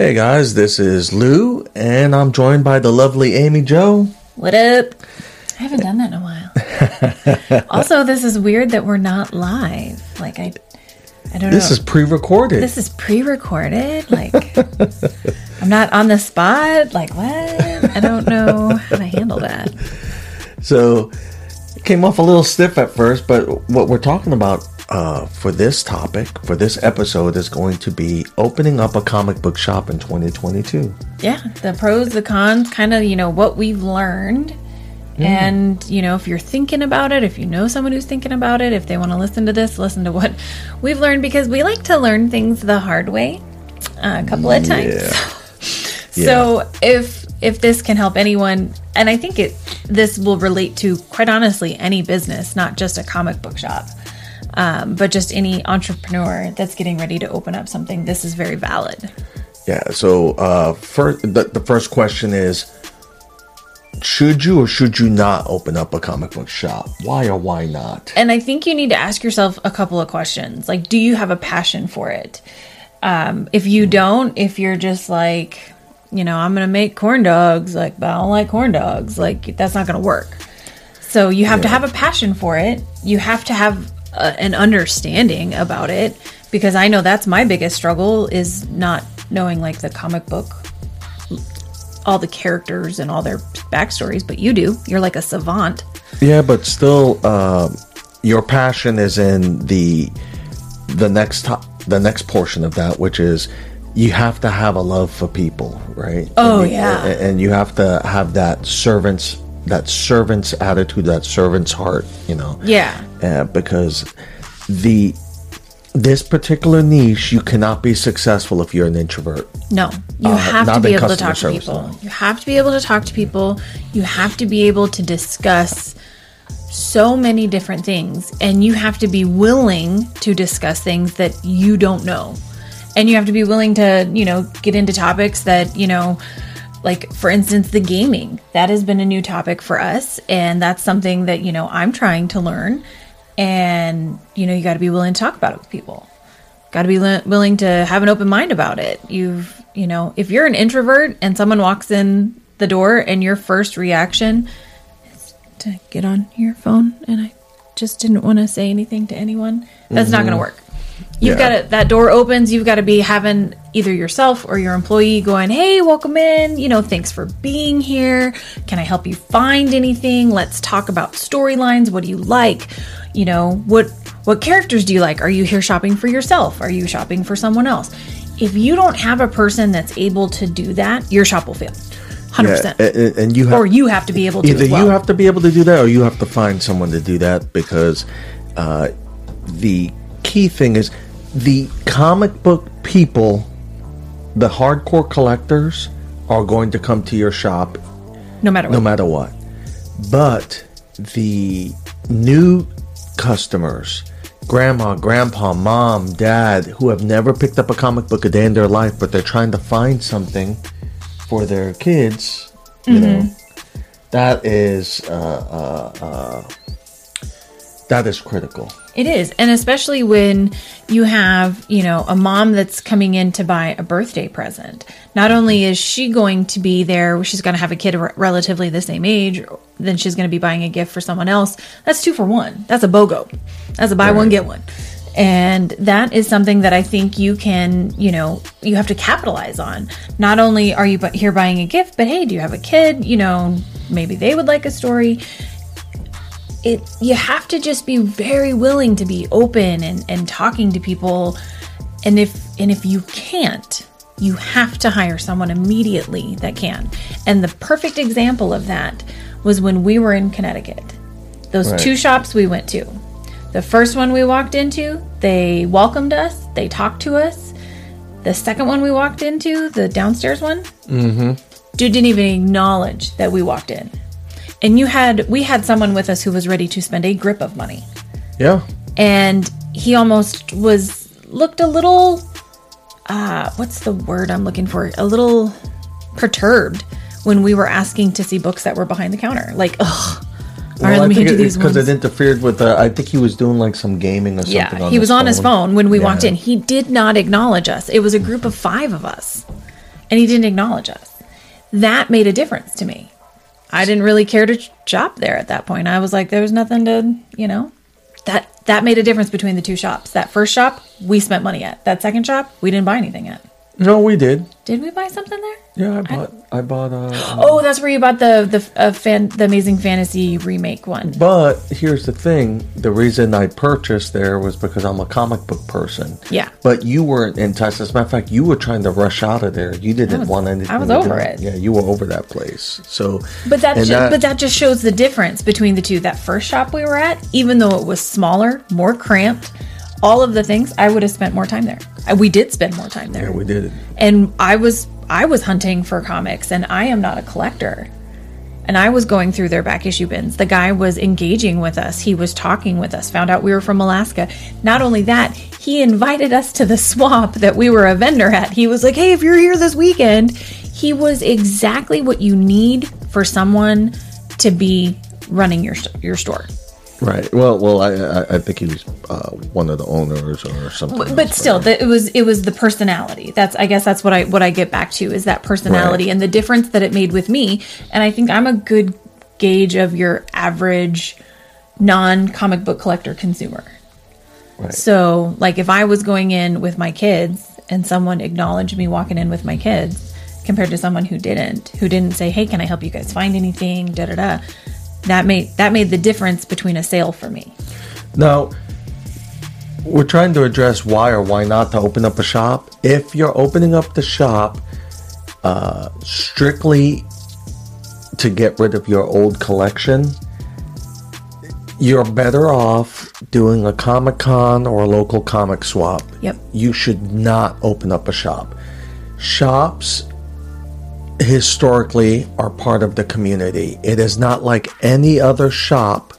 Hey guys, this is Lou, and I'm joined by the lovely Amy Joe. What up? I haven't done that in a while. also, this is weird that we're not live. Like I, I don't This know. This is pre-recorded. this is pre-recorded. Like I'm not on the spot. Like what? I don't know how to handle that. So it came off a little stiff at first, but what we're talking about uh, for this topic, for this episode, is going to be opening up a comic book shop in 2022. Yeah, the pros, the cons, kind of you know what we've learned. And, you know, if you're thinking about it, if you know someone who's thinking about it, if they want to listen to this, listen to what we've learned because we like to learn things the hard way uh, a couple of times. Yeah. So if if this can help anyone, and I think it this will relate to quite honestly any business, not just a comic book shop, um, but just any entrepreneur that's getting ready to open up something. This is very valid. Yeah. So uh, first, the, the first question is. Should you or should you not open up a comic book shop? Why or why not? And I think you need to ask yourself a couple of questions. Like, do you have a passion for it? Um, if you don't, if you're just like, you know, I'm gonna make corn dogs, like, but I don't like corn dogs, like that's not gonna work. So you have to have a passion for it. You have to have a, an understanding about it because I know that's my biggest struggle is not knowing like the comic book all the characters and all their backstories, but you do. You're like a savant. Yeah, but still, um, your passion is in the the next to- the next portion of that, which is you have to have a love for people, right? Oh, and yeah. and, and you have to have that servant's that servant's attitude, that servant's heart, you know. Yeah. Uh, because the this particular niche, you cannot be successful if you're an introvert. No, you Uh, have to be able to talk to people. You have to be able to talk to people. You have to be able to discuss so many different things, and you have to be willing to discuss things that you don't know. And you have to be willing to, you know, get into topics that, you know, like for instance, the gaming. That has been a new topic for us, and that's something that, you know, I'm trying to learn. And, you know, you got to be willing to talk about it with people got to be li- willing to have an open mind about it. You've, you know, if you're an introvert and someone walks in the door and your first reaction is to get on your phone and I just didn't want to say anything to anyone, that's not going to mm-hmm. work. You've Yeah. got to, that door opens, you've got to be having either yourself or your employee going, Hey, welcome in. You know, thanks for being here. Can I help you find anything? Let's talk about storylines. What do you like? You know, what, what characters do you like? Are you here shopping for yourself? Are you shopping for someone else? If you don't have a person that's able to do that, your shop will fail. 100%. a- a- and you have or you have to be able to either well. you have to be able to do that or you have to find someone to do that because uh, the key thing is the comic book people the hardcore collectors are going to come to your shop no matter what. no matter what. But the new customers grandma grandpa mom dad who have never picked up a comic book a day in their life but they're trying to find something for their kids you know that is uh, uh, uh, that is critical It is. And especially when you have, you know, a mom that's coming in to buy a birthday present. Not only is she going to be there, she's going to have a kid re- relatively the same age, then she's going to be buying a gift for someone else. That's two for one. That's a BOGO. That's a buy one, get one. And that is something that I think you can, you know, you have to capitalize on. Not only are you here buying a gift, but hey, do you have a kid? You know, maybe they would like a story it you have to just be very willing to be open and, and talking to people. And if and if you can't you have to hire someone immediately that can. And the perfect example of that was when we were in connecticut. Those Right. two shops we went to. The first one we walked into they welcomed us they talked to us. The second one we walked into the downstairs one mm-hmm. dude didn't even acknowledge that we walked in and you had we had someone with us who was ready to spend a grip of money yeah and he almost was looked a little uh what's the word i'm looking for a little perturbed when we were asking to see books that were behind the counter like ugh all right, let me hand you these because it interfered with. Uh, I think he was doing like some gaming or something. yeah, he was on his phone when we Yeah. walked in. He did not acknowledge us. It was a group of five of us. and he didn't acknowledge us. That made a difference to me. I didn't really care to shop there at that point. I was like, there was nothing to, you know, that that made a difference between the two shops. That first shop, we spent money at. That second shop, we didn't buy anything at. No, we did. Did we buy something there? Yeah, I bought. I, bought. Uh, Oh, that's where you bought the the uh, fan, the Amazing Fantasy remake one. but here's the thing: the reason I purchased there was because I'm a comic book person. Yeah. But you weren't in touch. As a matter of fact, you were trying to rush out of there. You didn't was- want anything. I was do over it. Yeah, you were over that place. So. But that, just, ju- but that just shows the difference between the two. That first shop we were at, even though it was smaller, more cramped, all of the things, I would have spent more time there. Uh, We did spend more time there. Yeah, we did and I was I was hunting for comics and I am not a collector. And I was going through their back issue bins. The guy was engaging with us. He was talking with us. Found out we were from Alaska. Not only that, he invited us to the swap that we were a vendor at. He was like, "Hey, if you're here this weekend." He was exactly what you need for someone to be running your your store. Right. Well, well, I I, I think he was uh, one of the owners or something. but still the, it was it was the personality that's i guess that's what i what i get back to is that personality Right. and the difference that it made with me and i think i'm a good gauge of your average non comic book collector consumer Right. so like if i was going in with my kids and someone acknowledged me walking in with my kids compared to someone who didn't who didn't say hey can i help you guys find anything da da da that made that made the difference between a sale for me Now, we're trying to address why or why not to open up a shop. If you're opening up the shop uh, strictly to get rid of your old collection, you're better off doing a Comic Con or a local comic swap. Yep. You should not open up a shop. Shops historically are part of the community. It is not like any other shop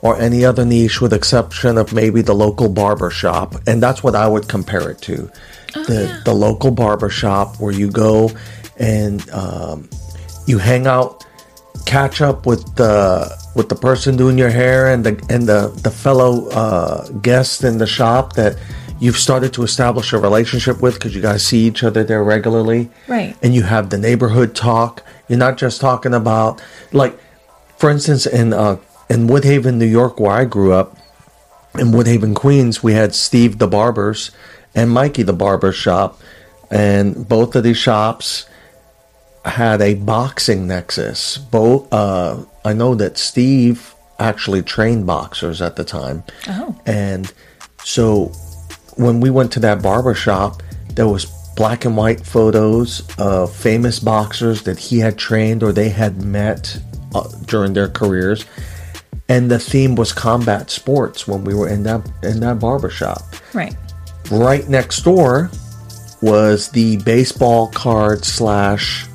or any other niche with exception of maybe the local barber shop. And that's what i would compare it to. The, the local barber shop where you go and um, you hang out catch up with the with the person doing your hair and the and the the fellow uh, guests in the shop that you've started to establish a relationship with because you guys see each other there regularly Right. and you have the neighborhood talk you're not just talking about like for instance in uh, in Woodhaven, New York, where I grew up, in Woodhaven, Queens, we had Steve the Barbers and Mikey the Barber Shop, and both of these shops had a boxing nexus. Both, uh, I know that Steve actually trained boxers at the time, Oh. and so when we went to that barber shop, there was black and white photos of famous boxers that he had trained or they had met uh, during their careers and the theme was combat sports when we were in that in that barber shop. right Right next door was the baseball card slash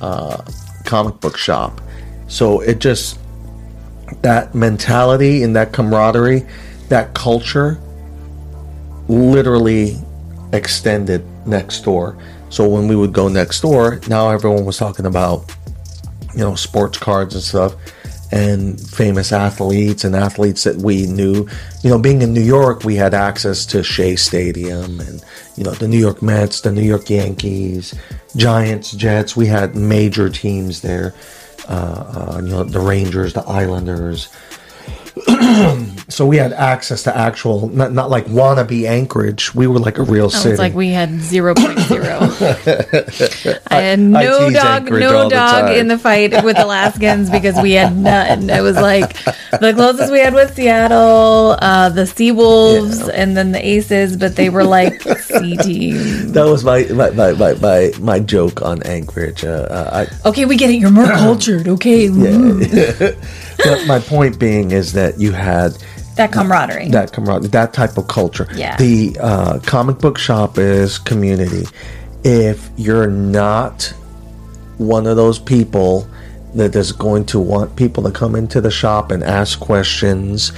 uh, comic book shop. So it just that mentality and that camaraderie, that culture, literally extended next door. So when we would go next door, now everyone was talking about you know sports cards and stuff and famous athletes and athletes that we knew. You know being in new york we had access to shea stadium and you know the new york mets the new york yankees giants jets. We had major teams there uh, uh, you know the rangers the islanders so we had access to actual not, not like wannabe anchorage we were like a real city It's like we had 0.0. I had no tease dog, Anchorage no dog time. in the fight with Alaskans because we had none. It was like the closest we had was Seattle, uh, the Seawolves, and then the Aces, but they were like C team. that was my my, my, my, my, my joke on anchorage uh, uh, I, Okay, we get it. You're more cultured. Okay, Yeah. but my point being is that you had that camaraderie. that camaraderie, that type of culture. Yeah. The uh, comic book shop is community. If you're not one of those people that is going to want people to come into the shop and ask questions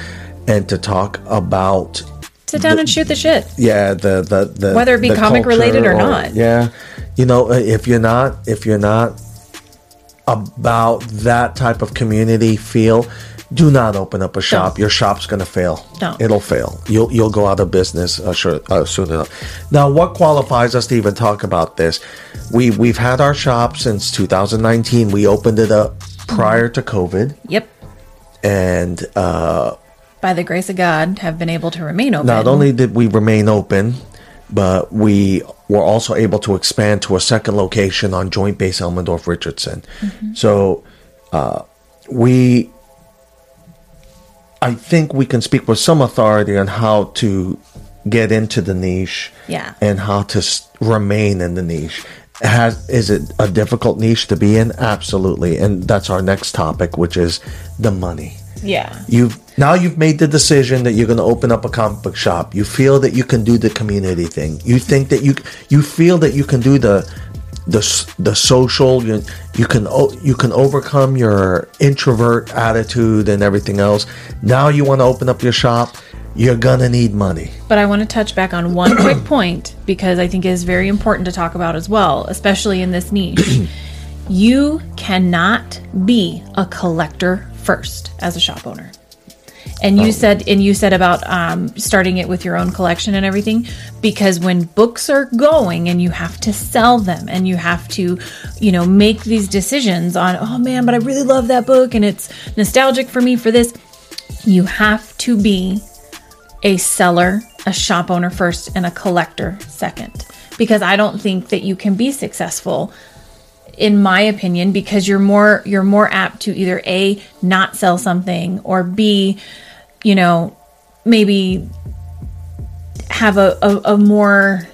and to talk about Sit down and shoot the shit. yeah the the, the Whether it be comic related or culture not. yeah you know uh, if you're not if you're not about that type of community feel do not open up a shop. Your shop's going to fail. Don't. It'll fail. You'll you'll go out of business uh, sure, uh, soon enough. Now, what qualifies us to even talk about this? We we've had our shop since 2019. We opened it up prior to COVID, Yep. and uh, By the grace of God, have been able to remain open. not only did we remain open, but we were also able to expand to a second location on Joint Base Elmendorf Richardson. So uh, we, I think we can speak with some authority on how to get into the niche Yeah. and how to s- remain in the niche. Has is it a difficult niche to be in? Absolutely, and that's our next topic, which is the money. yeah. You've now you've made the decision that you're going to open up a comic book shop. You feel that you can do the community thing. You think that you you feel that you can do the the the social. You you can you can overcome your introvert attitude and everything else. Now you want to open up your shop. You're gonna need money. But I want to touch back on one quick point because I think it is very important to talk about as well, especially in this niche. you cannot be a collector first as a shop owner. And you said, and you said about um, starting it with your own collection and everything, because when books are going and you have to sell them and you have to, you know, make these decisions on, oh man, but I really love that book and it's nostalgic for me for this. You have to be a seller, a shop owner first, and a collector second. Because I don't think that you can be successful, in my opinion, because you're more you're more apt to either a not sell something or b, you know, maybe have a, a, a more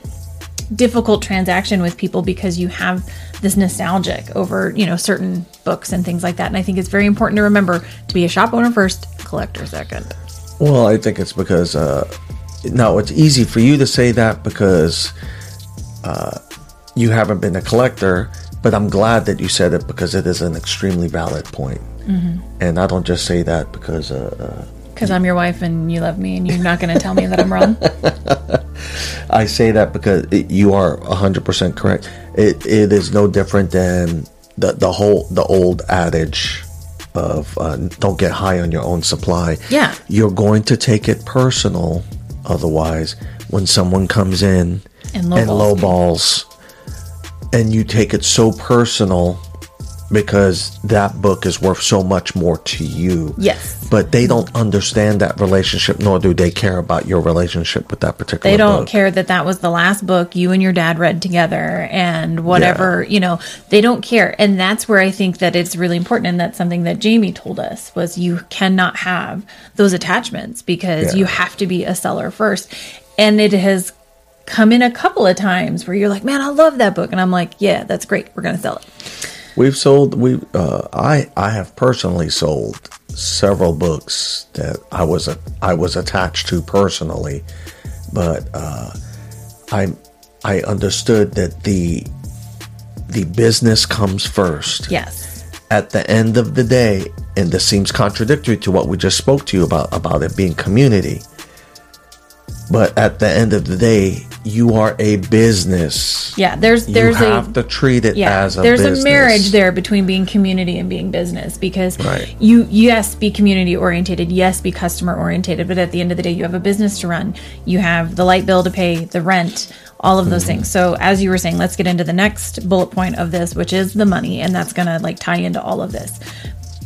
difficult transaction with people because you have this nostalgic over you know certain books and things like that. And I think it's very important to remember to be a shop owner first, collector second. Well, I think it's because uh, now it's easy for you to say that because uh, you haven't been a collector. But I'm glad that you said it because it is an extremely valid point. And I don't just say that because uh, uh, Because I'm your wife and you love me and you're not going to tell me that I'm wrong. I say that because it, you are 100% correct. It, it is no different than the, the whole the old adage of uh, don't get high on your own supply. Yeah. You're going to take it personal otherwise when someone comes in And and lowballs lowballs and you take it so personal because that book is worth so much more to you. Yes. But they don't understand that relationship, nor do they care about your relationship with that particular book. They don't book. care that that was the last book you and your dad read together and whatever, you know, they don't care. And that's where I think that it's really important. And that's something that Jamie told us was you cannot have those attachments because Yeah. you have to be a seller first. And it has come in a couple of times where you're like, man, I love that book. And I'm like, yeah, that's great. We're going to sell it. We've sold we uh, I I have personally sold several books that I was a, I was attached to personally, but uh, I I understood that the the business comes first. Yes. At the end of the day, and this seems contradictory to what we just spoke to you about about it being community. But at the end of the day, you are a business. Yeah. There's, You there's a, have to treat it yeah as a there's business. a marriage there between being community and being business because Right. you yes be community orientated yes be customer orientated but at the end of the day you have a business to run you have the light bill to pay the rent all of those Mm-hmm. things so as you were saying let's get into the next bullet point of this which is the money and that's going to like tie into all of this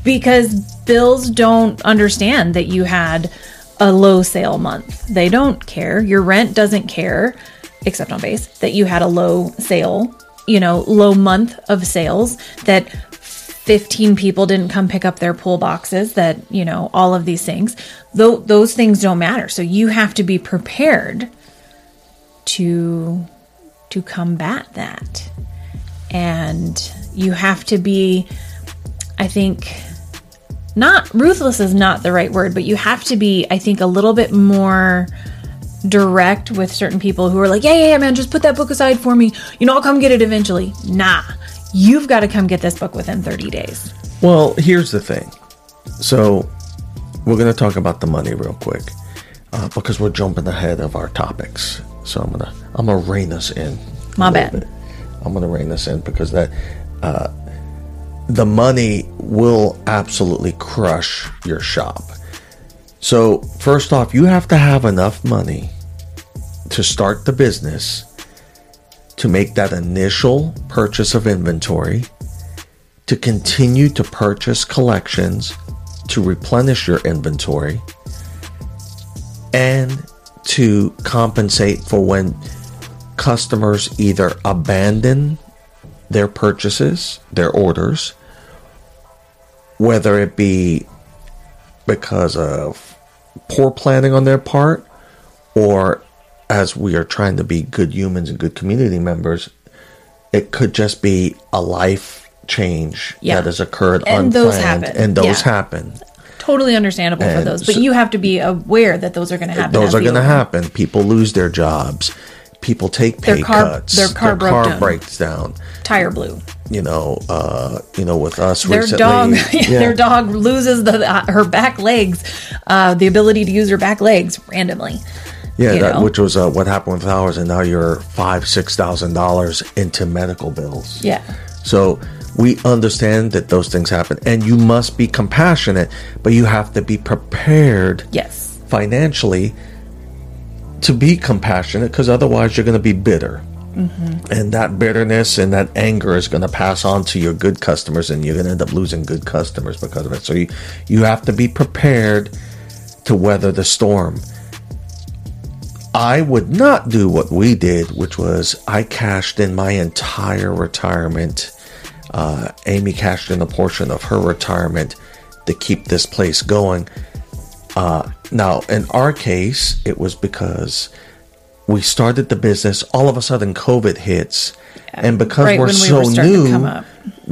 because bills don't understand that you had a low sale month. They don't care. Your rent doesn't care, except on base, that you had a low sale, you know, low month of sales, that 15 people didn't come pick up their pull boxes, that, you know, all of these things. Those things don't matter. So you have to be prepared to to combat that. And you have to be I think not ruthless is not the right word, but you have to be, I think, a little bit more direct with certain people who are like, yeah, yeah, yeah, man, just put that book aside for me. You know, I'll come get it eventually. Nah, you've got to come get this book within 30 days. Well, here's the thing. So, we're going to talk about the money real quick uh, because we're jumping ahead of our topics. So I'm gonna I'm gonna rein us in. My bad. bit. I'm gonna rein us in because that uh, the money will absolutely crush your shop. So, first off, you have to have enough money to start the business to make that initial purchase of inventory, to continue to purchase collections, to replenish your inventory, and to compensate for when customers either abandon their purchases, their orders, whether it be because of poor planning on their part or as we are trying to be good humans and good community members, it could just be a life change Yeah. that has occurred And unplanned, those happen. and those Yeah. happen. Totally understandable for those, but so- you have to be aware that those are going to happen. Those are going to happen. People lose their jobs. People take Their pay car- cuts. their car broke down. breaks down. Tire blue. You know, uh, you know, with us Their recently, dog, yeah. their dog loses the uh, her back legs, uh, the ability to use her back legs randomly. Yeah, that, which was uh, what happened with ours, and now you're five, six thousand dollars into medical bills. Yeah. So we understand that those things happen, and you must be compassionate, but you have to be prepared Yes. financially to be compassionate, because otherwise you're going to be bitter. And that bitterness and that anger is going to pass on to your good customers, and you're going to end up losing good customers because of it. So you, you have to be prepared to weather the storm. I would not do what we did, which was I cashed in my entire retirement. Uh, Amy cashed in a portion of her retirement to keep this place going. Uh, now, in our case, it was because we started the business. All of a sudden, COVID hits, and because Right we're we so were starting to come new,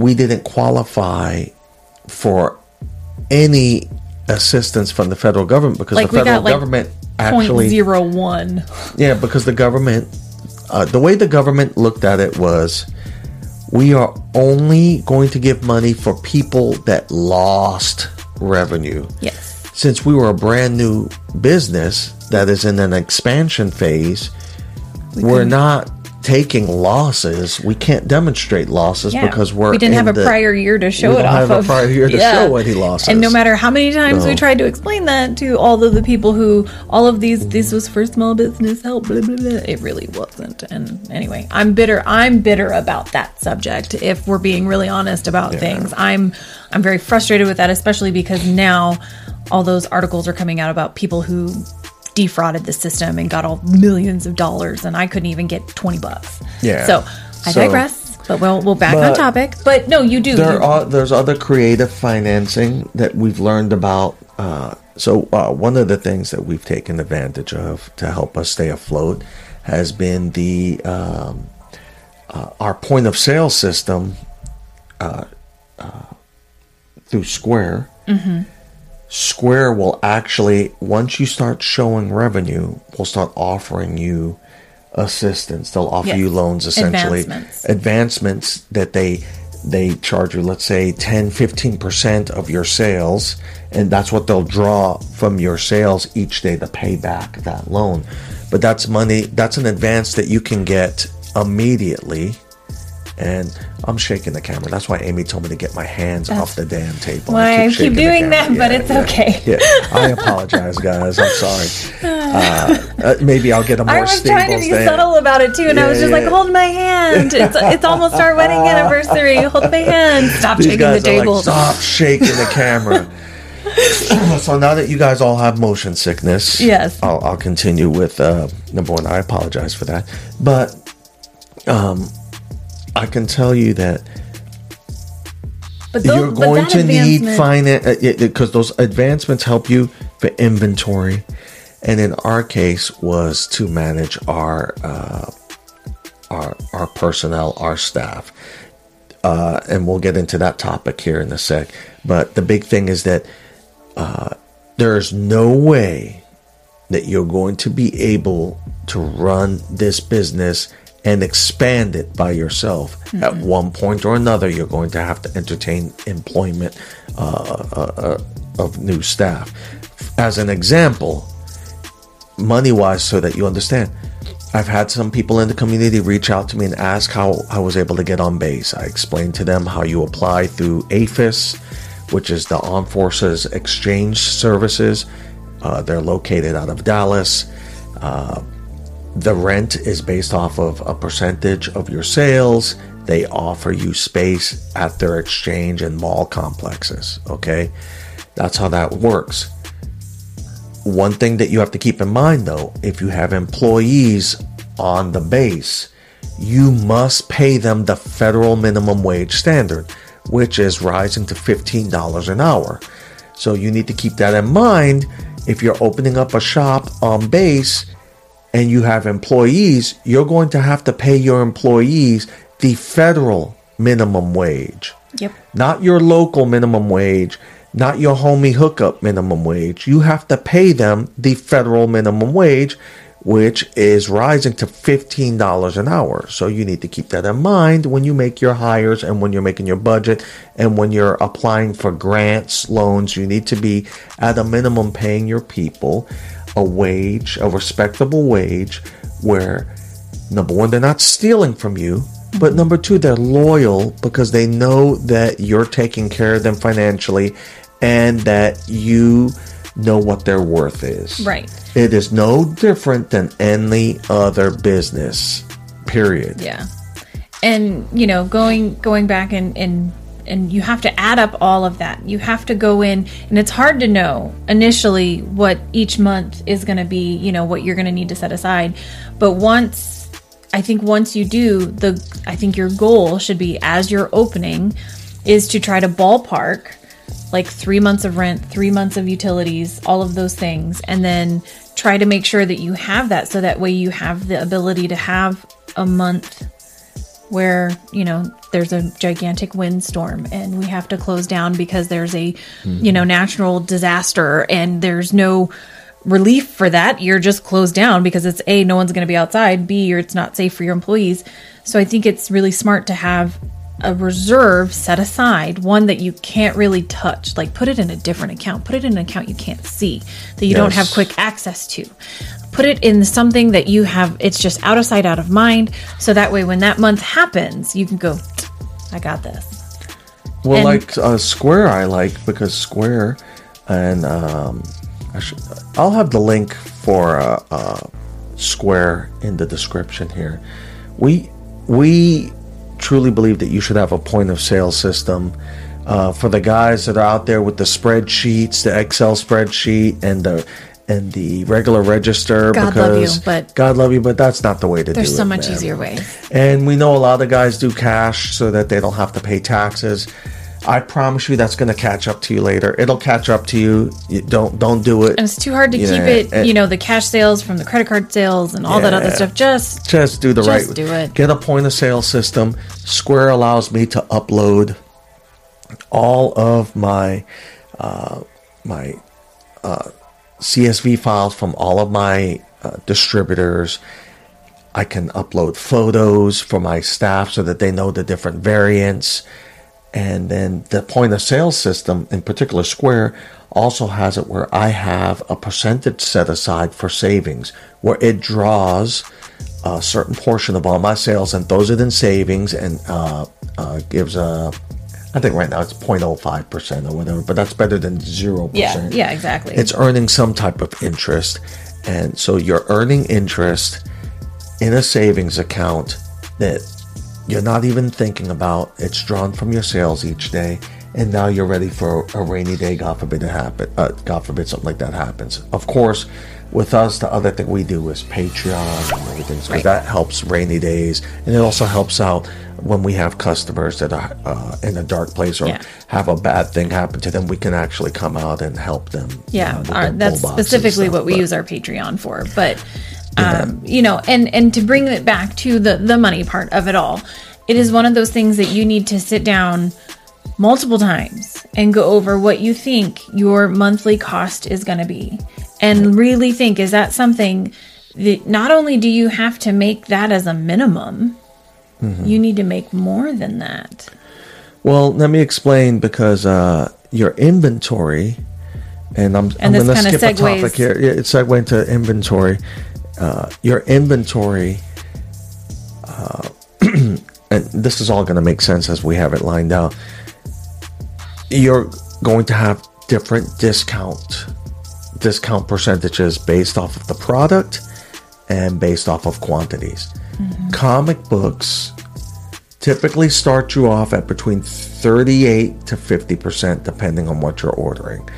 we didn't qualify for any assistance from the federal government because Like the federal got government point actually zero one. yeah, because the government, uh, the way the government looked at it was, we are only going to give money for people that lost revenue. Yes. Since we were a brand new business that is in an expansion phase, we are not taking losses. We can't demonstrate losses Yeah. because we're we didn't have a the- prior year to show we it don't off have a of. prior year to show any losses. And no matter how many times we tried to explain that to all of the people who all of these this was for small business help, blah, blah, blah, it really wasn't. And anyway, I'm bitter. I'm bitter about that subject. If we're being really honest about things, I'm I'm very frustrated with that, especially because now all those articles are coming out about people who defrauded the system and got all millions of dollars, and I couldn't even get twenty bucks. Yeah. So I So- digress. But we'll we'll back on topic. But no, you do. there you- are there's other creative financing that we've learned about. Uh, so uh, one of the things that we've taken advantage of to help us stay afloat has been the um, uh, our point of sale system uh, uh, through Square. Square will actually once you start showing revenue, will start offering you assistance. They'll offer Yes. you loans essentially Advancements. advancements that they they charge you let's say 10 15% of your sales and that's what they'll draw from your sales each day to pay back that loan but that's money that's an advance that you can get immediately and I'm shaking the camera. That's why Amy told me to get my hands off the damn table. why I keep shaking the doing that, but it's okay. Yeah, I apologize, guys. I'm sorry. Uh, uh, maybe I'll get a more I was stable trying to be stand. subtle about it too, and I was just yeah. like, "Hold my hand! It's it's almost our wedding anniversary. Hold my hand! Stop These shaking the table." like, stop shaking the camera. so now that you guys all have motion sickness, Yes. I'll, I'll continue with uh, number one. I apologize for that, but um, I can tell you that but those, you're going to need finance because those advancements help you for inventory, and in our case was to manage our uh, our our personnel, our staff, uh, and we'll get into that topic here in a sec. But the big thing is that uh, there's no way that you're going to be able to run this business and expand it by yourself. At one point or another, you're going to have to entertain employment uh, uh, uh, of new staff. As an example, money wise, so that you understand, I've had some people in the community reach out to me and ask how I was able to get on base. I explained to them how you apply through AAFES, which is the Armed Forces Exchange Services. Uh, they're located out of Dallas. Uh, the rent is based off of a percentage of your sales. They offer you space at their exchange and mall complexes. Okay, that's how that works. One thing that you have to keep in mind though, if you have employees on the base, you must pay them the federal minimum wage standard, which is rising to $15 an hour. So you need to keep that in mind if you're opening up a shop on base and you have employees, you're going to have to pay your employees the federal minimum wage. Yep. Not your local minimum wage, not your homie hookup minimum wage. You have to pay them the federal minimum wage, which is rising to $15 an hour. So you need to keep that in mind when you make your hires and when you're making your budget and when you're applying for grants, loans. You need to be at a minimum paying your people a wage, a respectable wage, where number one, they're not stealing from you, but number two, they're loyal because they know that you're taking care of them financially and that you know what their worth is. Right. It is no different than any other business. Period. Yeah. And you know, going going back and and and you have to add up all of that. You have to go in and it's hard to know initially what each month is going to be, you know, what you're going to need to set aside. But once I think once you do, the I think your goal should be as you're opening is to try to ballpark like 3 months of rent, 3 months of utilities, all of those things and then try to make sure that you have that so that way you have the ability to have a month where you know there's a gigantic windstorm and we have to close down because there's a mm-hmm. you know natural disaster and there's no relief for that you're just closed down because it's a no one's going to be outside b or it's not safe for your employees so i think it's really smart to have a reserve set aside one that you can't really touch like put it in a different account put it in an account you can't see that you yes. don't have quick access to put it in something that you have it's just out of sight out of mind so that way when that month happens you can go i got this. Well and, like uh, square i like because square and um, I should, i'll have the link for uh, uh, square in the description here. We we truly believe that you should have a point of sale system uh, for the guys that are out there with the spreadsheets, the Excel spreadsheet, and the and the regular register God because love you, but God love you, but that's not the way to do it. There's so much man. easier way. And we know a lot of guys do cash so that they don't have to pay taxes. I promise you that's going to catch up to you later. It'll catch up to you. you don't don't do it. And it's too hard to keep it, and, you know, the cash sales from the credit card sales and all yeah, that other stuff. Just just do the just right. do it. Get a point of sale system. Square allows me to upload all of my uh, my uh, CSV files from all of my uh, distributors. I can upload photos for my staff so that they know the different variants. And then the point of sale system, in particular Square, also has it where I have a percentage set aside for savings, where it draws a certain portion of all my sales and throws it in savings and uh, uh, gives a I think right now it's 0.05% or whatever, but that's better than 0%. Yeah, yeah, exactly. It's earning some type of interest. And so you're earning interest in a savings account that you're not even thinking about. It's drawn from your sales each day. And now you're ready for a rainy day, God forbid it happen. Uh, God forbid something like that happens. Of course, with us, the other thing we do is Patreon and everything, because right. that helps rainy days, and it also helps out when we have customers that are uh, in a dark place or yeah. have a bad thing happen to them. We can actually come out and help them. Yeah, our, that's specifically stuff, what we but, use our Patreon for. But um, yeah. you know, and and to bring it back to the the money part of it all, it is one of those things that you need to sit down multiple times and go over what you think your monthly cost is going to be and really think is that something that not only do you have to make that as a minimum, mm-hmm. you need to make more than that. Well, let me explain because uh, your inventory, and I'm, and I'm going to skip segues. a topic here. Yeah, it's segueing to inventory. uh, your inventory, uh, and this is all going to make sense as we have it lined out. You're going to have different discount discount percentages based off of the product and based off of quantities. Comic books typically start you off at between 38 to 50% depending on what you're ordering.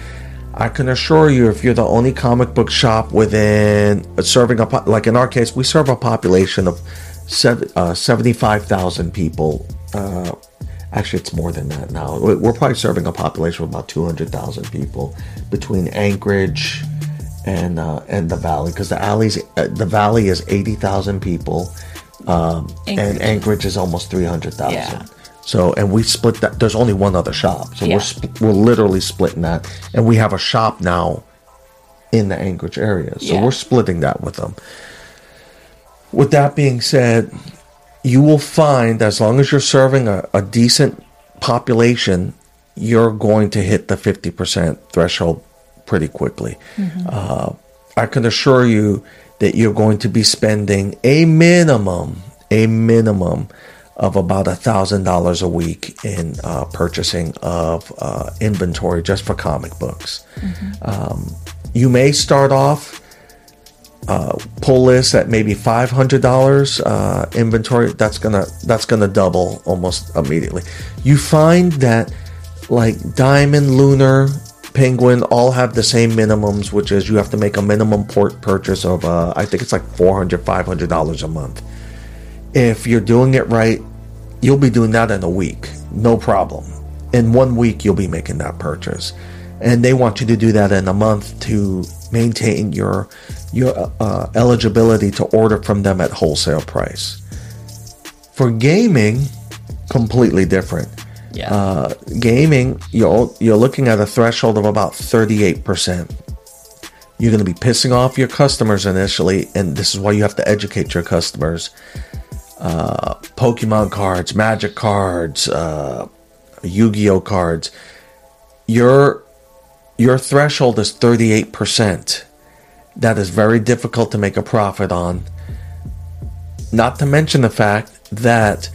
I can assure you, if you're the only comic book shop within serving a like in our case, we serve a population of uh, 75,000 people. Uh, actually, it's more than that now. We- We're probably serving a population of about 200,000 people between Anchorage and uh, and the Valley, because the alleys, uh, the Valley is 80,000 people, um, and Anchorage. Is almost 300,000. Yeah. So, and we split that. There's only one other shop, so Yeah. we're sp- we're literally splitting that, and we have a shop now in the Anchorage area, so Yeah. we're splitting that with them. With that being said, you will find as long as you're serving a, a decent population, you're going to hit the 50% threshold pretty quickly. Uh, I can assure you that you're going to be spending a minimum, a minimum of about a thousand dollars a week in uh, purchasing of uh, inventory just for comic books. Um, you may start off uh, pull list at maybe five hundred dollars uh, inventory. That's gonna that's gonna double almost immediately. You find that like Diamond, Lunar, Penguin all have the same minimums, which is you have to make a minimum port purchase of uh, I think it's like $400, 500 dollars a month. If you're doing it right, you'll be doing that in a week, no problem. In one week, you'll be making that purchase, and they want you to do that in a month to maintain your your uh, eligibility to order from them at wholesale price. For gaming, completely different. Yeah. Uh, gaming, you're you're looking at a threshold of about 38%. You're going to be pissing off your customers initially, and this is why you have to educate your customers. Uh, Pokemon cards, Magic cards, uh, Yu-Gi-Oh cards. Your your threshold is 38%. That is very difficult to make a profit on. Not to mention the fact that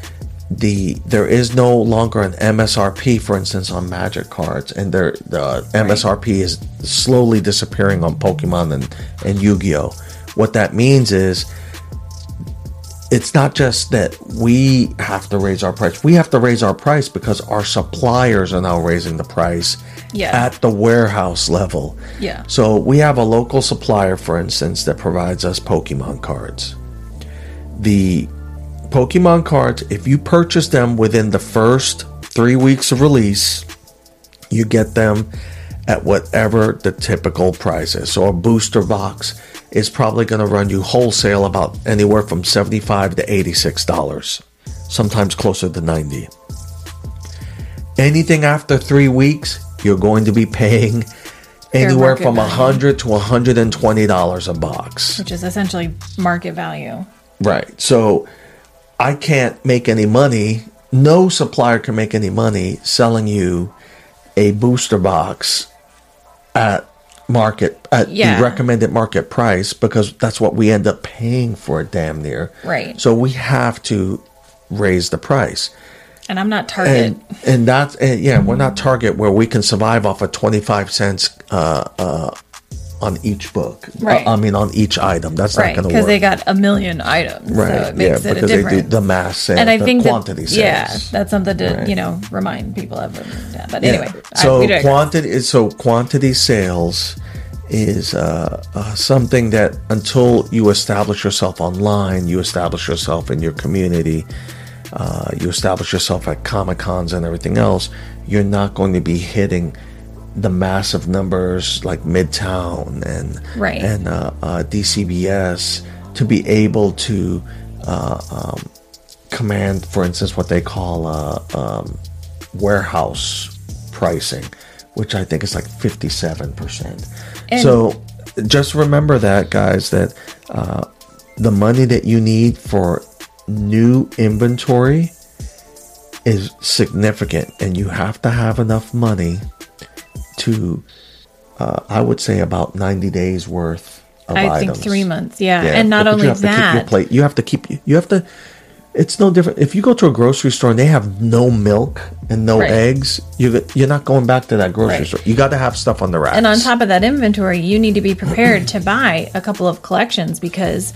the there is no longer an MSRP, for instance, on Magic cards, and there the MSRP is slowly disappearing on Pokemon and and Yu-Gi-Oh. What that means is it's not just that we have to raise our price. We have to raise our price because our suppliers are now raising the price Yeah. at the warehouse level. Yeah. So we have a local supplier, for instance, that provides us Pokemon cards. The Pokemon cards, if you purchase them within the first three weeks of release, you get them at whatever the typical price is. So a booster box is probably going to run you wholesale about anywhere from 75 to 86 dollars, sometimes closer to 90. Anything after 3 weeks, you're going to be paying anywhere from value. 100 to 120 dollars a box. Which is essentially market value. Right. So I can't make any money. No supplier can make any money selling you a booster box at market at Yeah. the recommended market price because that's what we end up paying for it damn near. Right. So we have to raise the price. And I'm not Target. And and that's and yeah, we're not Target where we can survive off of 25 cents uh uh on each book. Right. Uh, I mean on each item. That's right. not going to work. Because they got a million items. Right. So it makes yeah, it a because they do the mass sales, and I the think quantity that, sales. yeah, that's something to, Right. you know, remind people of. Yeah, but Yeah. anyway. I- so digress. quantity so quantity sales is uh, uh, something that until you establish yourself online, you establish yourself in your community, uh, you establish yourself at comic cons and everything else, you're not going to be hitting the massive numbers like Midtown and Right. and uh, uh, DCBS to be able to uh, um, command, for instance, what they call uh, um, warehouse pricing, which I think is like 57%. So just remember that, guys, that uh, the money that you need for new inventory is significant, and you have to have enough money to, uh, I would say, about 90 days worth of I items. think three months. Yeah, and not only you have to keep your that, plate. You have to keep. You have to. It's no different. If you go to a grocery store and they have no milk and no Right. eggs, you you're not going back to that grocery Right. store. You got to have stuff on the racks. and on top of that inventory, you need to be prepared to buy a couple of collections because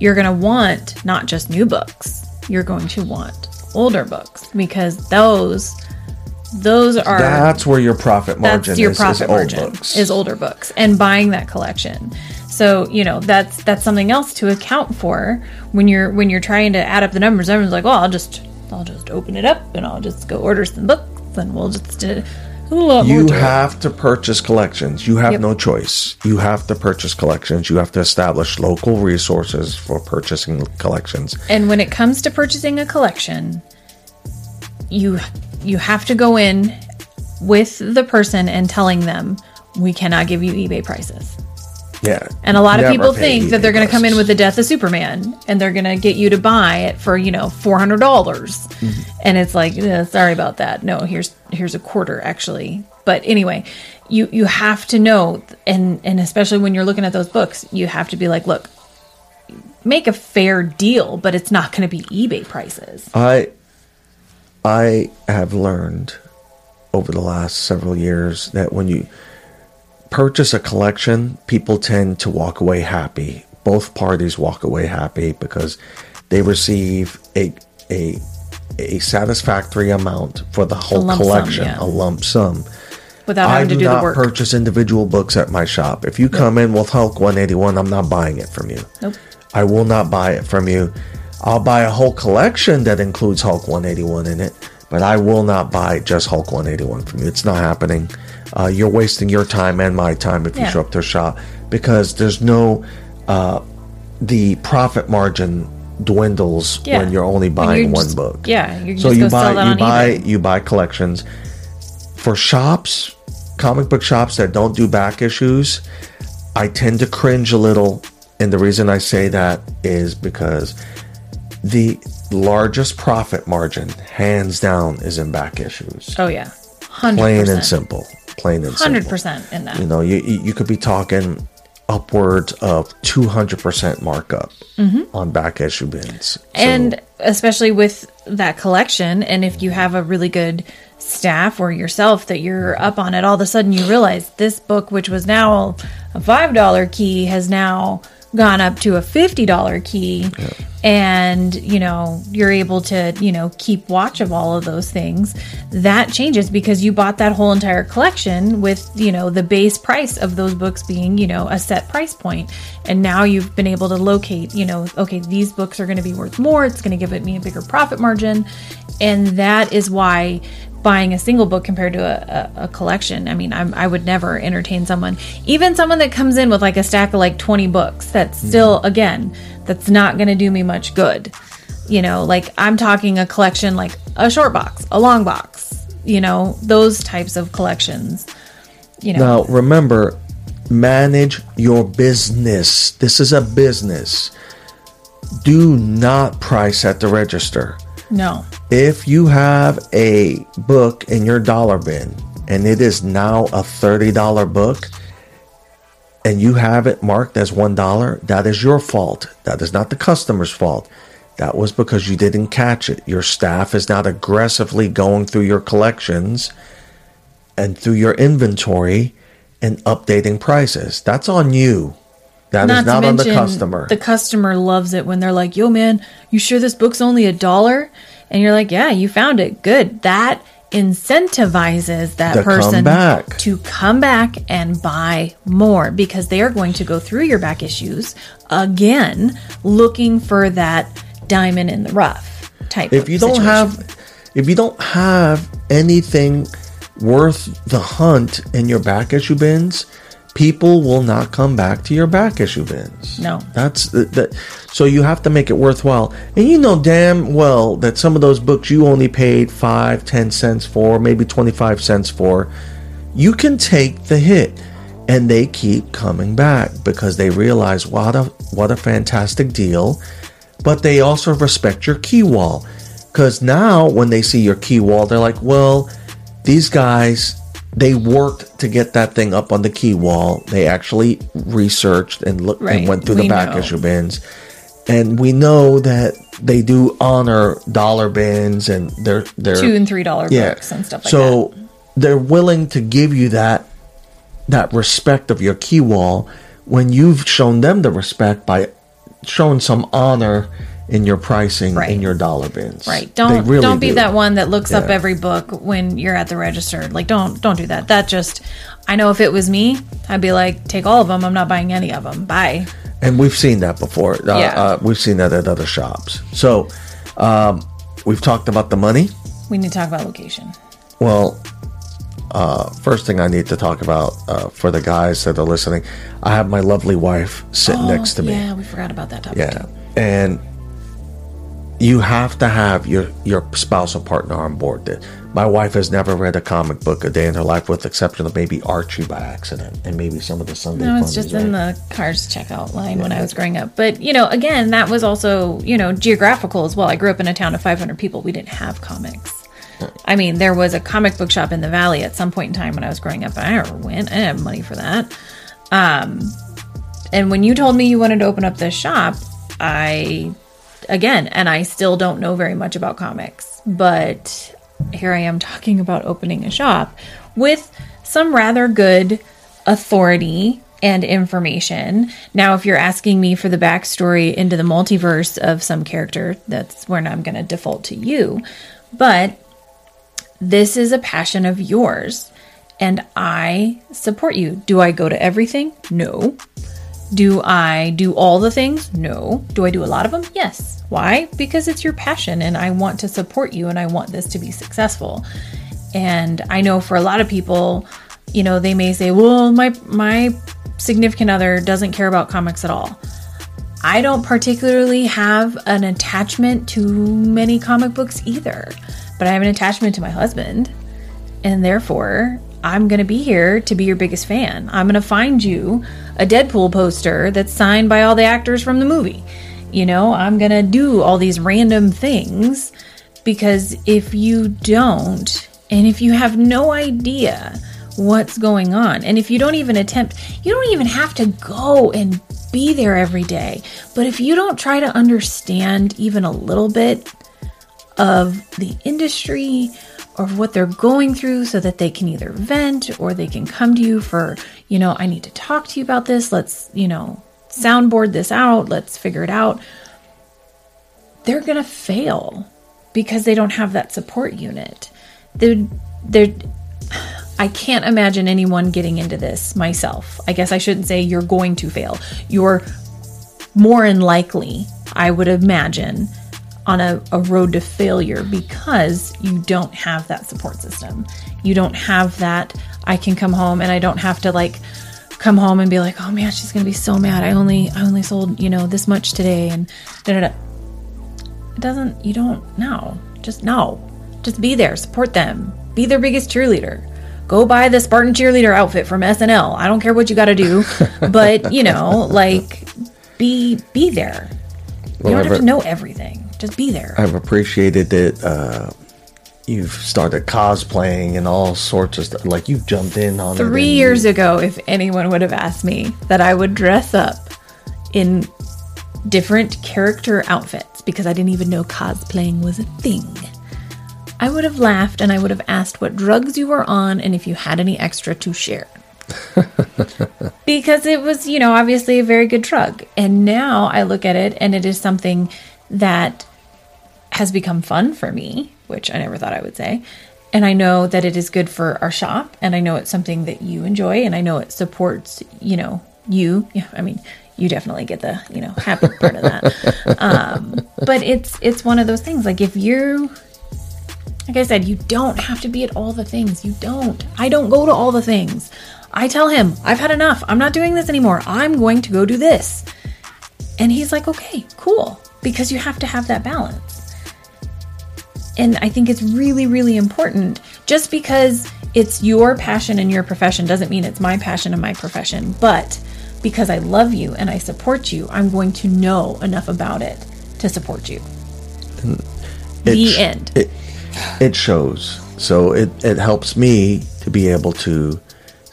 you're going to want not just new books. You're going to want older books because those those are that's where your profit margin that's your is, profit is old margin books. is older books and buying that collection so you know that's that's something else to account for when you're when you're trying to add up the numbers everyone's like well i'll just i'll just open it up and i'll just go order some books and we'll just uh, a lot more you to it. have to purchase collections. You have Yep. no choice. You have to purchase collections. You have to establish local resources for purchasing collections. and when it comes to purchasing a collection you you have to go in with the person and telling them we cannot give you ebay prices Yeah. And a lot of people think that they're going to come in with the death of Superman and they're going to get you to buy it for, you know, 400. dollars Mm-hmm. And it's like, "Eh, sorry about that. No, here's here's a quarter actually. But anyway, you you have to know and and especially when you're looking at those books, you have to be like, look, make a fair deal, but it's not going to be eBay prices. I I have learned over the last several years that when you purchase a collection, people tend to walk away happy. Both parties walk away happy because they receive a a a satisfactory amount for the whole lump sum, collection, yeah. a lump sum. Without I having do to do the not work. purchase individual books at my shop. If you come in with Hulk 181, I'm not buying it from you. Nope. I will not buy it from you. I'll buy a whole collection that includes Hulk 181 in it, but I will not buy just Hulk 181 from you. It's not happening. Uh, you're wasting your time and my time if you Yeah. show up to a shop because there's no uh, the profit margin dwindles Yeah. when you're only buying you one just- book. yeah, you so you buy you buy eBay. you buy collections for shops, comic book shops that don't do back issues. I tend to cringe a little, and the reason I say that is because the largest profit margin, hands down, is in back issues. Oh yeah. 100%. Plain and simple. Plain and simple. 100% in that. You know, you you could be talking upwards of 200% markup on back issue bins. So- Mm-hmm. and especially with that collection and if you have a really good staff or yourself that you're up on it all of a sudden you realize this book which was now a five dollar key has now gone up to a fifty dollar key and you know you're able to you know keep watch of all of those things that changes because you bought that whole entire collection with you know the base price of those books being you know a set price point. And now you've been able to locate you know okay these books are going to be worth more it's going to give it me a bigger profit margin. And that is why buying a single book compared to a, a, a collection i mean I'm, i would never entertain someone even someone that comes in with like a stack of like 20 books that's mm-hmm. still again that's not going to do me much good you know like i'm talking a collection like a short box a long box you know those types of collections you know Now, remember, manage your business. This is a business. Do not price at the register. no If you have a book in your dollar bin and it is now a $30 book and you have it marked as $1, that is your fault. That is not the customer's fault. That was because you didn't catch it. Your staff is not aggressively going through your collections and through your inventory and updating prices. That's on you. That is not on the customer. The customer loves it when they're like, "Yo, man, you sure this book's only a dollar?" And you're like, "Yeah, you found it. Good." That incentivizes that To come person back. to come back and buy more because they are going to go through your back issues again, looking for that diamond in the rough type. if of you don't situation. have if you don't have anything worth the hunt in your back issue bins people will not come back to your back issue bins No. that's the, the so you have to make it worthwhile. And you know damn well that some of those books you only paid five ten cents for maybe 25 cents for you can take the hit. And they keep coming back because they realize what a what a fantastic deal. But they also respect your key wall because now when they see your key wall they're like well these guys they worked to get that thing up on the key wall. They actually researched and looked Right, and went through we the back know. issue bins. And we know that they do honor dollar bins and they're they're Two and three dollar yeah. books and stuff like so that. So they're willing to give you that that respect of your key wall when you've shown them the respect by showing some honor in your pricing Right. in your dollar bins. Right. Don't really don't be do. that one that looks up every book when you're at the register. Like don't don't do that. That just I know if it was me, I'd be like, take all of them. I'm not buying any of them. Bye. And we've seen that before. Uh, Yeah. uh, we've seen that at other shops. So um, we've talked about the money. We need to talk about location. Well, uh, first thing I need to talk about uh, for the guys that are listening, I have my lovely wife sitting next to me. Oh, Yeah, we forgot about that topic. Yeah. too. And you have to have your, your spouse or partner on board. That My wife has never read a comic book a day in her life, with the exception of maybe Archie by accident and maybe some of the Sunday No, it's just in the cars checkout line when I was growing up. But, you know, again, that was also, you know, geographical as well. I grew up in a town of 500 people. We didn't have comics. I mean, there was a comic book shop in the valley at some point in time when I was growing up, but I never went. I didn't have money for that. Um, and when you told me you wanted to open up this shop, I, again, and I still don't know very much about comics, but here I am talking about opening a shop with some rather good authority and information. Now, if you're asking me for the backstory into the multiverse of some character, that's when I'm going to default to you. But this is a passion of yours, and I support you. Do I go to everything? No. Do I do all the things? No. Do I do a lot of them? Yes. Why? Because it's your passion and I want to support you and I want this to be successful. And I know for a lot of people, you know, they may say, "Well, my my significant other doesn't care about comics at all." I don't particularly have an attachment to many comic books either, but I have an attachment to my husband. And therefore, I'm going to be here to be your biggest fan. I'm going to find you a Deadpool poster that's signed by all the actors from the movie. You know, I'm going to do all these random things because if you don't, and if you have no idea what's going on, and if you don't even attempt, you don't even have to go and be there every day. But if you don't try to understand even a little bit of the industry or what they're going through so that they can either vent or they can come to you for, you know, I need to talk to you about this. Let's, you know, soundboard this out. Let's figure it out. They're going to fail because they don't have that support unit. They're, they're, I can't imagine anyone getting into this myself. I guess I shouldn't say you're going to fail. You're more than likely, I would imagine, on a, a road to failure because you don't have that support system. You don't have that. I can come home and I don't have to like come home and be like, oh man, she's gonna be so mad. I only I only sold you know this much today and da da da. It doesn't. You don't know. Just know. Just be there. Support them. Be their biggest cheerleader. Go buy the Spartan cheerleader outfit from SNL. I don't care what you got to do, but you know, like, be be there. You Well, don't have to know everything. Just be there. I've appreciated that uh, you've started cosplaying and all sorts of stuff. Like you've jumped in on it Three years ago, if anyone would have asked me that I would dress up in different character outfits because I didn't even know cosplaying was a thing, I would have laughed and I would have asked what drugs you were on and if you had any extra to share. because it was, you know, obviously a very good drug. And now I look at it and it is something that has become fun for me, which I never thought I would say. And I know that it is good for our shop, and I know it's something that you enjoy, and I know it supports, you know, you. Yeah, I mean, you definitely get the, you know, happy part of that. Um, but it's it's one of those things. Like if you, like I said, you don't have to be at all the things. You don't. I don't go to all the things. I tell him I've had enough. I'm not doing this anymore. I'm going to go do this. And he's like, okay, cool. Because you have to have that balance. And I think it's really, really important. Just because it's your passion and your profession doesn't mean it's my passion and my profession. But because I love you and I support you, I'm going to know enough about it to support you. It the sh- end. It, it shows. So it, it helps me to be able to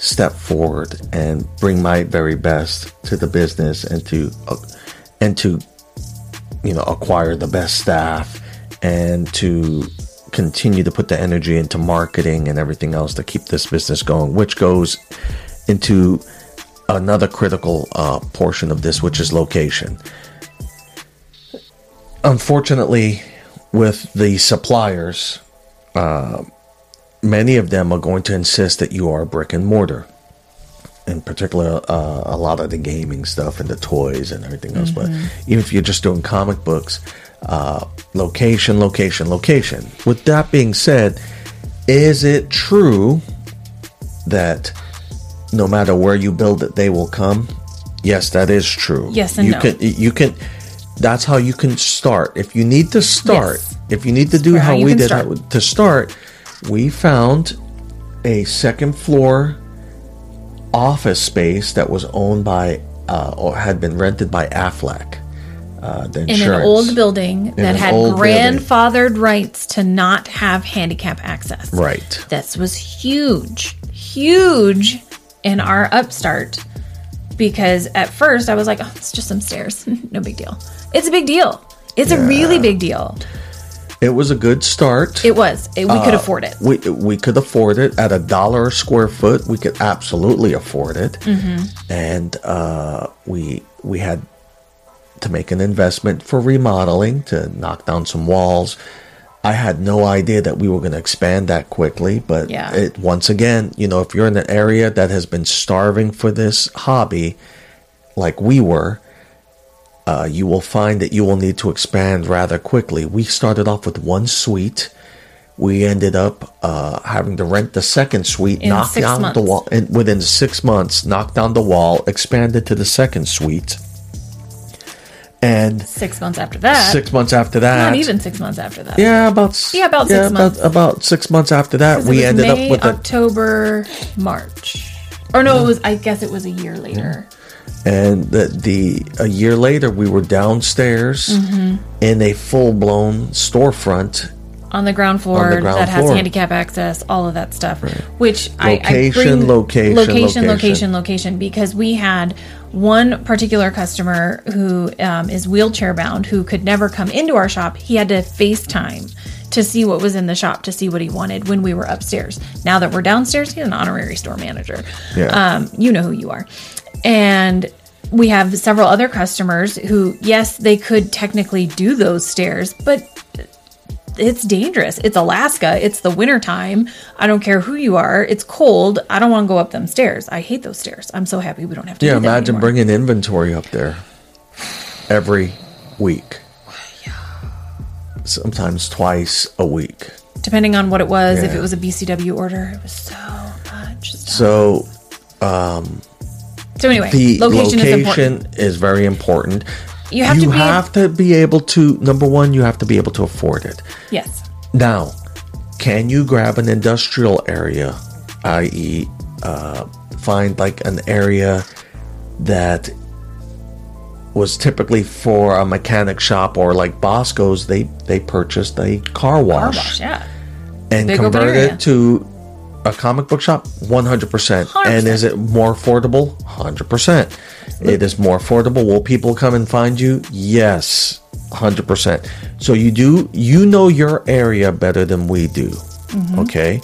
step forward and bring my very best to the business and to uh, and to you know acquire the best staff and to continue to put the energy into marketing and everything else to keep this business going which goes into another critical uh, portion of this which is location. Unfortunately with the suppliers uh, many of them are going to insist that you are brick and mortar in particular uh, a lot of the gaming stuff and the toys and everything else but even if you're just doing comic books uh, location location location. With that being said is it true that no matter where you build it they will come? Yes that is true. Yes and you no. can you can that's how you can start. If you need to start Yes. if you need to do where how we did how- to start we found a second floor office space that was owned by uh, or had been rented by Aflac. Uh, in an old building that had old building. grandfathered rights to not have handicap access. Right. This was huge, huge in our upstart because at first I was like, oh, it's just some stairs. no big deal. It's a big deal. It's a really big deal. It was a good start. It was. It, we could afford it. we we could afford it at a dollar a square foot. We could absolutely afford it, Mm-hmm. and uh, we we had to make an investment for remodeling to knock down some walls. I had no idea that we were going to expand that quickly, but Yeah. it once again, you know, if you're in an area that has been starving for this hobby, like we were, uh, you will find that you will need to expand rather quickly. We started off with one suite. We ended up uh, having to rent the second suite, In knock six down the wall, and within six months, knock down the wall, expanded to the second suite, and Six months after that. six months after that, Not even six months after that. yeah, about Yeah, about six about, months. About six months after that, we ended May, up with a October, March. Or no, it was. I guess it was a year later. And the, the a year later we were downstairs Mm-hmm. in a full blown storefront on the ground floor the ground that has floor. handicap access, all of that stuff. Which I, I Location, bring location, location, location. location, location, because we had one particular customer who um, is wheelchair bound who could never come into our shop. He had to FaceTime to see what was in the shop to see what he wanted when we were upstairs. Now that we're downstairs, he's an honorary store manager. Yeah. Um, you know who you are. And we have several other customers who, yes, they could technically do those stairs, but it's dangerous. It's Alaska. It's the wintertime. I don't care who you are. It's cold. I don't want to go up them stairs. I hate those stairs. I'm so happy we don't have to Yeah, imagine anymore. bringing inventory up there every week. Sometimes twice a week. Depending on what it was, if it was a BCW order, it was so much stuff. So um, So anyway, the location, location, is important. is very important. You have to be- have to be able to number one, you have to be able to afford it. Yes. Now, can you grab an industrial area, i.e., uh, find like an area that was typically for a mechanic shop or like Bosco's? They they purchased a car Car wash, wash, yeah. and Big open convert it to a comic book shop. One hundred percent. And 100%. is it more affordable? Hundred percent. It is more affordable. Will people come and find you? Yes, hundred percent. So you do you know your area better than we do. Mm-hmm. Okay.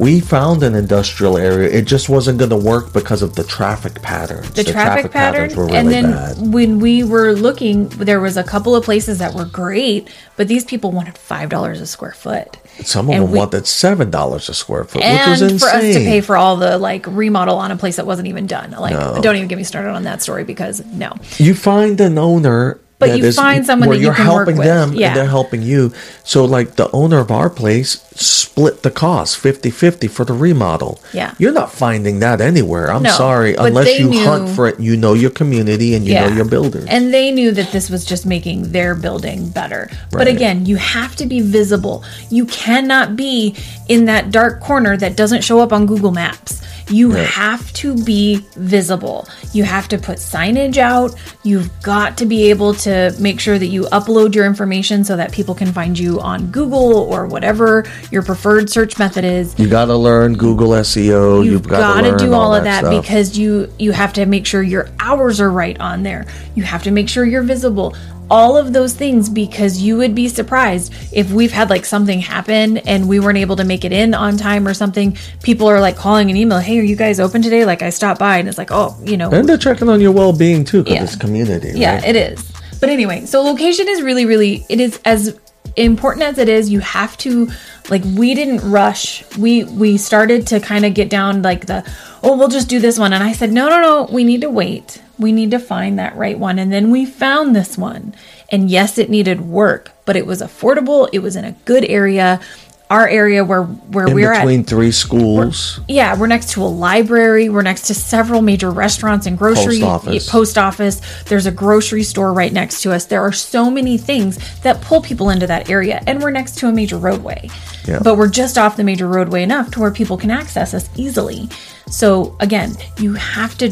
We found an industrial area. It just wasn't going to work because of the traffic patterns. the, traffic, pattern, were really and then bad. when we were looking there was a couple of places that were great but these people wanted five dollars a square foot Some of and them we- wanted seven dollars a square foot, which was and insane. for us to pay for all the like remodel on a place that wasn't even done like don't even get me started on that story because no you find an owner But that you find someone where that you you're can work helping with. them Yeah. and they're helping you so like the owner of our place split the cost 50-50 for the remodel Yeah. you're not finding that anywhere i'm No, sorry unless you knew- hunt for it you know your community and you know your builders And they knew that this was just making their building better. But again, you have to be visible. You cannot be in that dark corner that doesn't show up on Google Maps. You Yeah. have to be visible. You have to put signage out. You've got to be able to make sure that you upload your information so that people can find you on Google or whatever your preferred search method is. You got to learn Google SEO. You've, You've got to do all of that stuff. because you you have to make sure your hours are right on there. You have to make sure you're visible. All of those things because you would be surprised if we've had like something happen and we weren't able to make it in on time or something. People are like calling an email, "Hey, are you guys open today?" Like I stopped by and it's like, "Oh, you know, and they're checking on your well-being too because Yeah. it's community. yeah, right? it is. But anyway, so location is really, really it is as important as it is. You have to like we didn't rush. We we started to kind of get down like the oh we'll just do this one, and I said no no no we need to wait. We need to find that right one, and then we found this one. And yes, it needed work, but it was affordable. It was in a good area. Our area where where in we're at between three schools. yeah, we're next to a library. We're next to several major restaurants and grocery Post office. post office. There's a grocery store right next to us. There are so many things that pull people into that area, and we're next to a major roadway. Yeah. But we're just off the major roadway enough to where people can access us easily. So again, you have to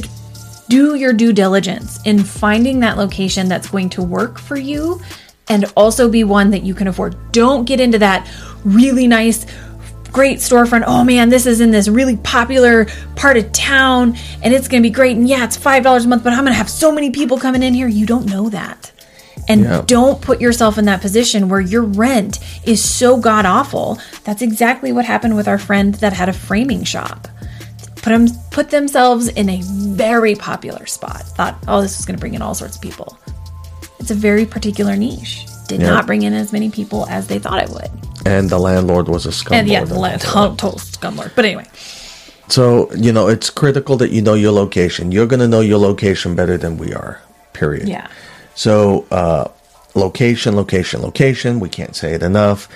do your due diligence in finding that location that's going to work for you and also be one that you can afford. Don't get into that really nice great storefront. Oh man, this is in this really popular part of town and it's going to be great and yeah, it's $5 a month, but I'm going to have so many people coming in here. You don't know that. And Yeah. don't put yourself in that position where your rent is so god awful. That's exactly what happened with our friend that had a framing shop put them put themselves in a very popular spot. Thought, oh, this is going to bring in all sorts of people. It's a very particular niche. Did Yeah. not bring in as many people as they thought it would. And the landlord was a scumbag. And yeah, the land total scumlord. But anyway, So, you know, it's critical that you know your location. You're going to know your location better than we are, period. yeah, So, uh, location, location, location. We can't say it enough.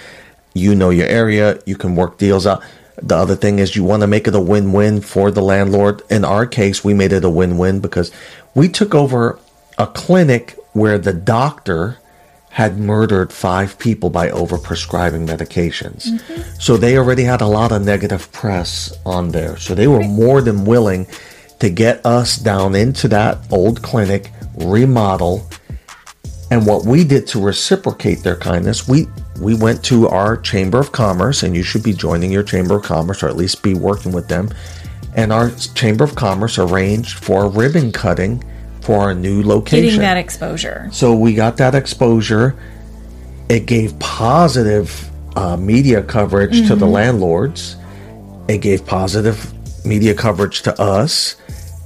You know your area. You can work deals out. The other thing is you want to make it a win-win for the landlord. In our case, we made it a win-win because we took over a clinic where the doctor had murdered five people by overprescribing medications. Mm-hmm. So they already had a lot of negative press on there. So they were more than willing to get us down into that old clinic, remodel, and what we did to reciprocate their kindness, we we went to our chamber of commerce, and you should be joining your chamber of commerce, or at least be working with them. And our chamber of commerce arranged for a ribbon cutting for our new location. getting that exposure. So we got that exposure. It gave positive uh, media coverage to the landlords. It gave positive media coverage to us.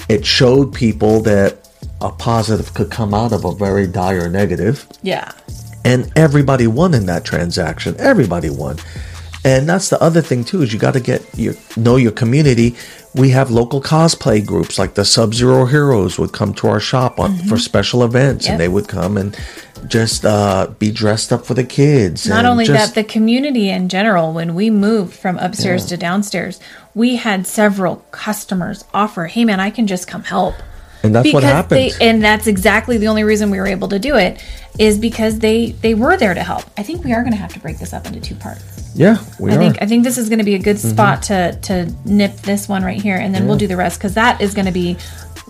It showed people that a positive could come out of a very dire negative Yeah, and everybody won in that transaction. Everybody won, and that's the other thing too is you got to get your know your community. We have local cosplay groups like the Sub Zero Heroes would come to our shop on for special events, Yep. and they would come and just uh, be dressed up for the kids. Not only just- that, the community in general, when we moved from upstairs to downstairs, we had several customers offer, "Hey, man, I can just come help." And that's what happened. They, and that's exactly the only reason we were able to do it is because they they were there to help. I think we are going to have to break this up into two parts. yeah, we I are. think I think this is going to be a good mm-hmm. spot to to nip this one right here, and then we'll do the rest because that is going to be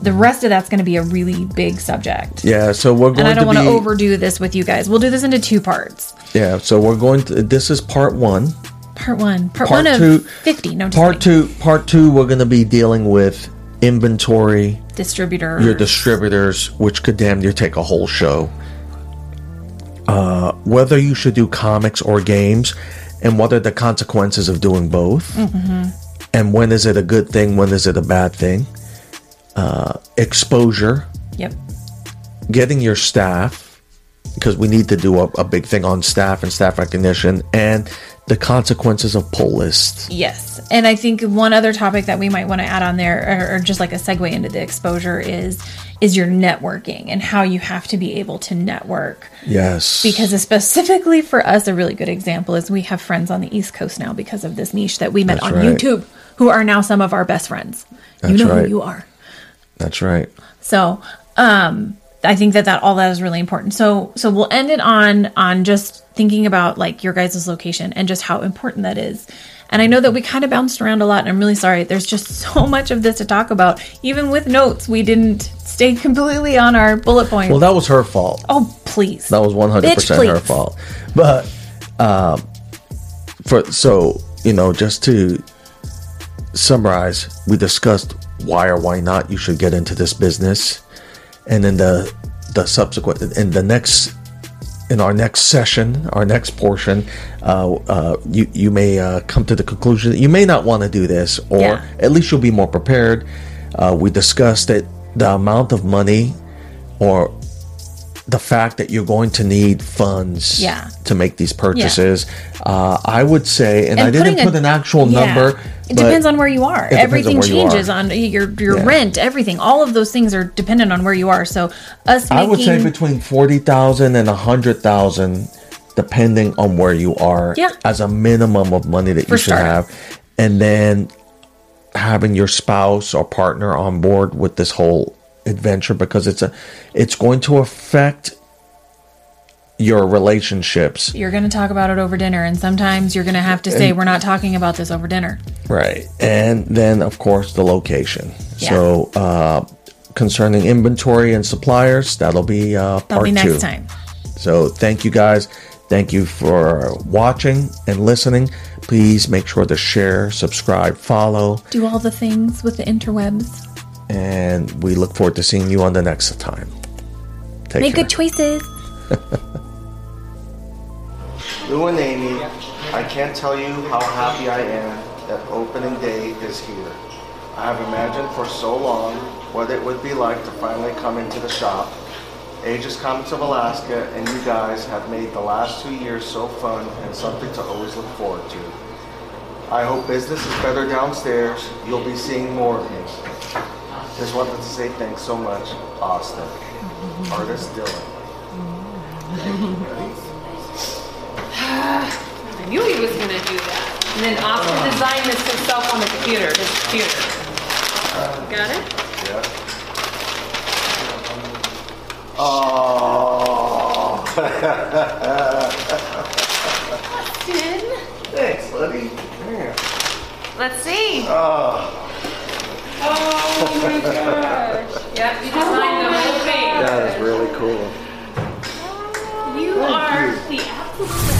the rest of that's going to be a really big subject. yeah, so we're going to. And I don't to want be to overdo this with you guys. We'll do this into two parts. yeah. So we're going to. This is part one. Part one, part, Part one of two- fifty. No, Part kidding. two. Part two. We're going to be dealing with inventory. distributor. your distributors, which could damn near take a whole show. Uh, whether you should do comics or games, and what are the consequences of doing both, Mm-hmm. and when is it a good thing, when is it a bad thing? Uh, exposure, Yep. getting your staff, because we need to do a, a big thing on staff and staff recognition, and the consequences of pull lists. Yes. And I think one other topic that we might want to add on there or, or just like a segue into the exposure is is your networking and how you have to be able to network. Yes, Because specifically for us a really good example is we have friends on the East Coast now because of this niche that we met That's on right. YouTube who are now some of our best friends. you know right. who you are. that's right. So, um I think that that all that is really important. So so we'll end it on on just thinking about like your guys' location and just how important that is. And I know that we kind of bounced around a lot, and I'm really sorry. There's just so much of this to talk about. Even with notes, we didn't stay completely on our bullet points. Well, that was her fault. oh, please. That was one hundred percent Bitch, her fault. But um, for so you know, just to summarize, we discussed why or why not you should get into this business, and then the the subsequent in the next in our next session, our next portion, uh, uh, you you may uh, come to the conclusion that you may not want to do this, or Yeah. at least you'll be more prepared. Uh, we discussed that the amount of money or the fact that you're going to need funds Yeah. to make these purchases. Uh, I would say, and, I didn't putting a- put an actual yeah. number. It depends on where you are. depends on Everything you changes are. on your your Yeah. rent, everything. All of those things are dependent on where you are. So us making I would say between forty thousand and a hundred thousand, depending on where you are, Yeah. as a minimum of money that you should startup. have, and then having your spouse or partner on board with this whole adventure because it's a it's going to affect your relationships you're going to talk about it over dinner and sometimes you're going to have to say we're not talking about this over dinner. Right. And then, of course, the location. Yeah. So, uh, concerning inventory and suppliers, that'll be uh, That'll part be two. next time. So, thank you guys. Thank you for watching and listening. Please make sure to share, subscribe, follow, Do all the things with the interwebs. And we look forward to seeing you on the next time. Take Make care. good choices. Lou and Amy, I can't tell you how happy I am that opening day is here. I have imagined for so long what it would be like to finally come into the shop. Aegis Comics of Alaska and you guys have made the last two years so fun and something to always look forward to. I hope business is better downstairs. You'll be seeing more of me. Just wanted to say thanks so much, Austin. Artist Dylan. I knew he was gonna do that. And then Austin designed this himself on the computer, his computer. Got it? Yeah. Oh. Austin, Thanks, buddy. Yeah. let's see. Oh, Oh my gosh. Yep, you designed the whole thing. that is really cool. You are the absolute